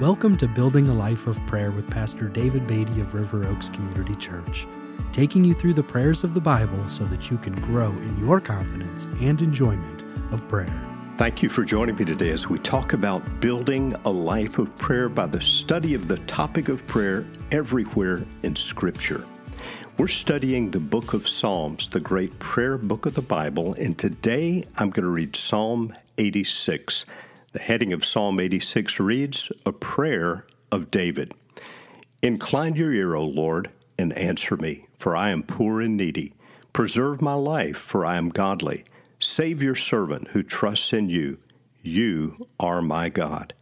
Welcome to Building a Life of Prayer with Pastor David Beatty of River Oaks Community Church, taking you through the prayers of the Bible so that you can grow in your confidence and enjoyment of prayer. Thank you for joining me today as we talk about building a life of prayer by the study of the topic of prayer everywhere in Scripture. We're studying the book of Psalms, the great prayer book of the Bible, and today I'm going to read Psalm 86. The heading of Psalm 86 reads, A Prayer of David. Incline your ear, O Lord, and answer me, for I am poor and needy. Preserve my life, for I am godly. Save your servant who trusts in you. You are my God.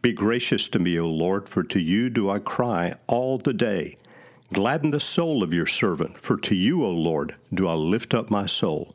Be gracious to me, O Lord, for to you do I cry all the day. Gladden the soul of your servant, for to you, O Lord, do I lift up my soul.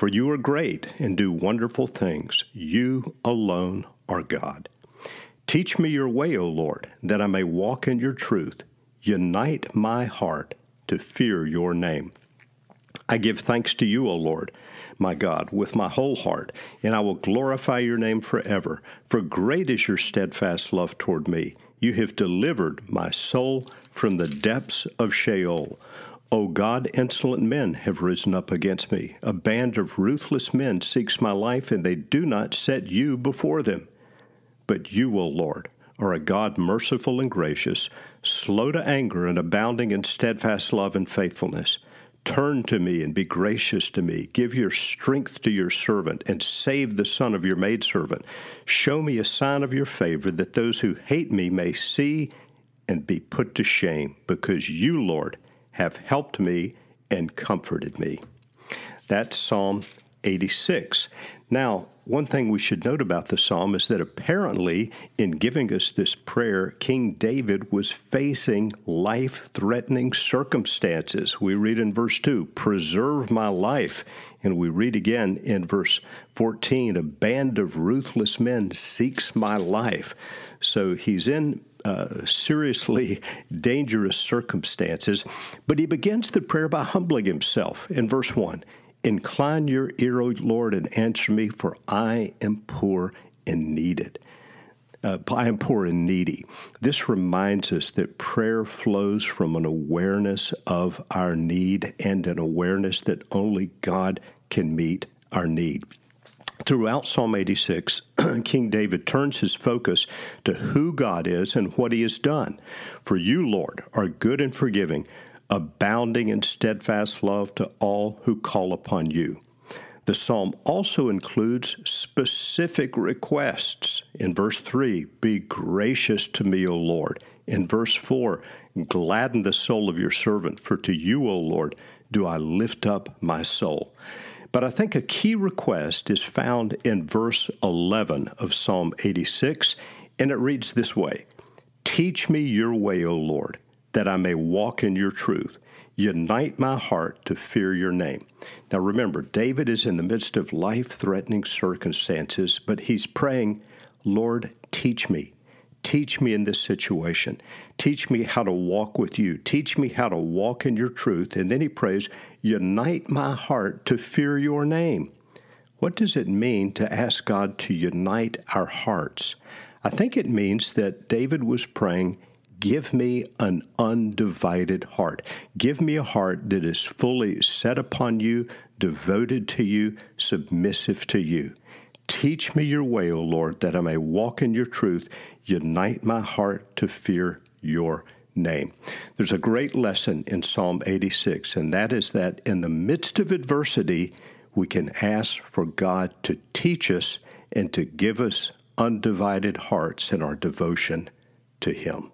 For you are great and do wonderful things. You alone are God. Teach me your way, O Lord, that I may walk in your truth. Unite my heart to fear your name. I give thanks to you, O Lord, my God, with my whole heart, and I will glorify your name forever. For great is your steadfast love toward me. You have delivered my soul from the depths of Sheol. O God, insolent men have risen up against me. A band of ruthless men seeks my life, and they do not set you before them. But you, O Lord, are a God merciful and gracious, slow to anger and abounding in steadfast love and faithfulness. Turn to me and be gracious to me. Give your strength to your servant and save the son of your maidservant. Show me a sign of your favor that those who hate me may see and be put to shame, because you, Lord, have helped me and comforted me. That's Psalm 86. Now, one thing we should note about the psalm is that apparently, in giving us this prayer, King David was facing life threatening circumstances. We read in verse 2, Preserve my life. And we read again in verse 14, A band of ruthless men seeks my life. So he's in uh, seriously dangerous circumstances. But he begins the prayer by humbling himself in verse 1 Incline your ear, O Lord, and answer me, for I am poor and needed. Uh, I am poor and needy. This reminds us that prayer flows from an awareness of our need and an awareness that only God can meet our need. Throughout Psalm 86, King David turns his focus to who God is and what he has done. For you, Lord, are good and forgiving, abounding in steadfast love to all who call upon you. The psalm also includes specific requests. In verse 3, be gracious to me, O Lord. In verse 4, gladden the soul of your servant, for to you, O Lord, do I lift up my soul. But I think a key request is found in verse 11 of Psalm 86, and it reads this way Teach me your way, O Lord, that I may walk in your truth. Unite my heart to fear your name. Now remember, David is in the midst of life threatening circumstances, but he's praying, Lord, teach me. Teach me in this situation. Teach me how to walk with you. Teach me how to walk in your truth. And then he prays, Unite my heart to fear your name. What does it mean to ask God to unite our hearts? I think it means that David was praying, Give me an undivided heart. Give me a heart that is fully set upon you, devoted to you, submissive to you. Teach me your way, O Lord, that I may walk in your truth. Unite my heart to fear your name. There's a great lesson in Psalm 86, and that is that in the midst of adversity, we can ask for God to teach us and to give us undivided hearts in our devotion to Him.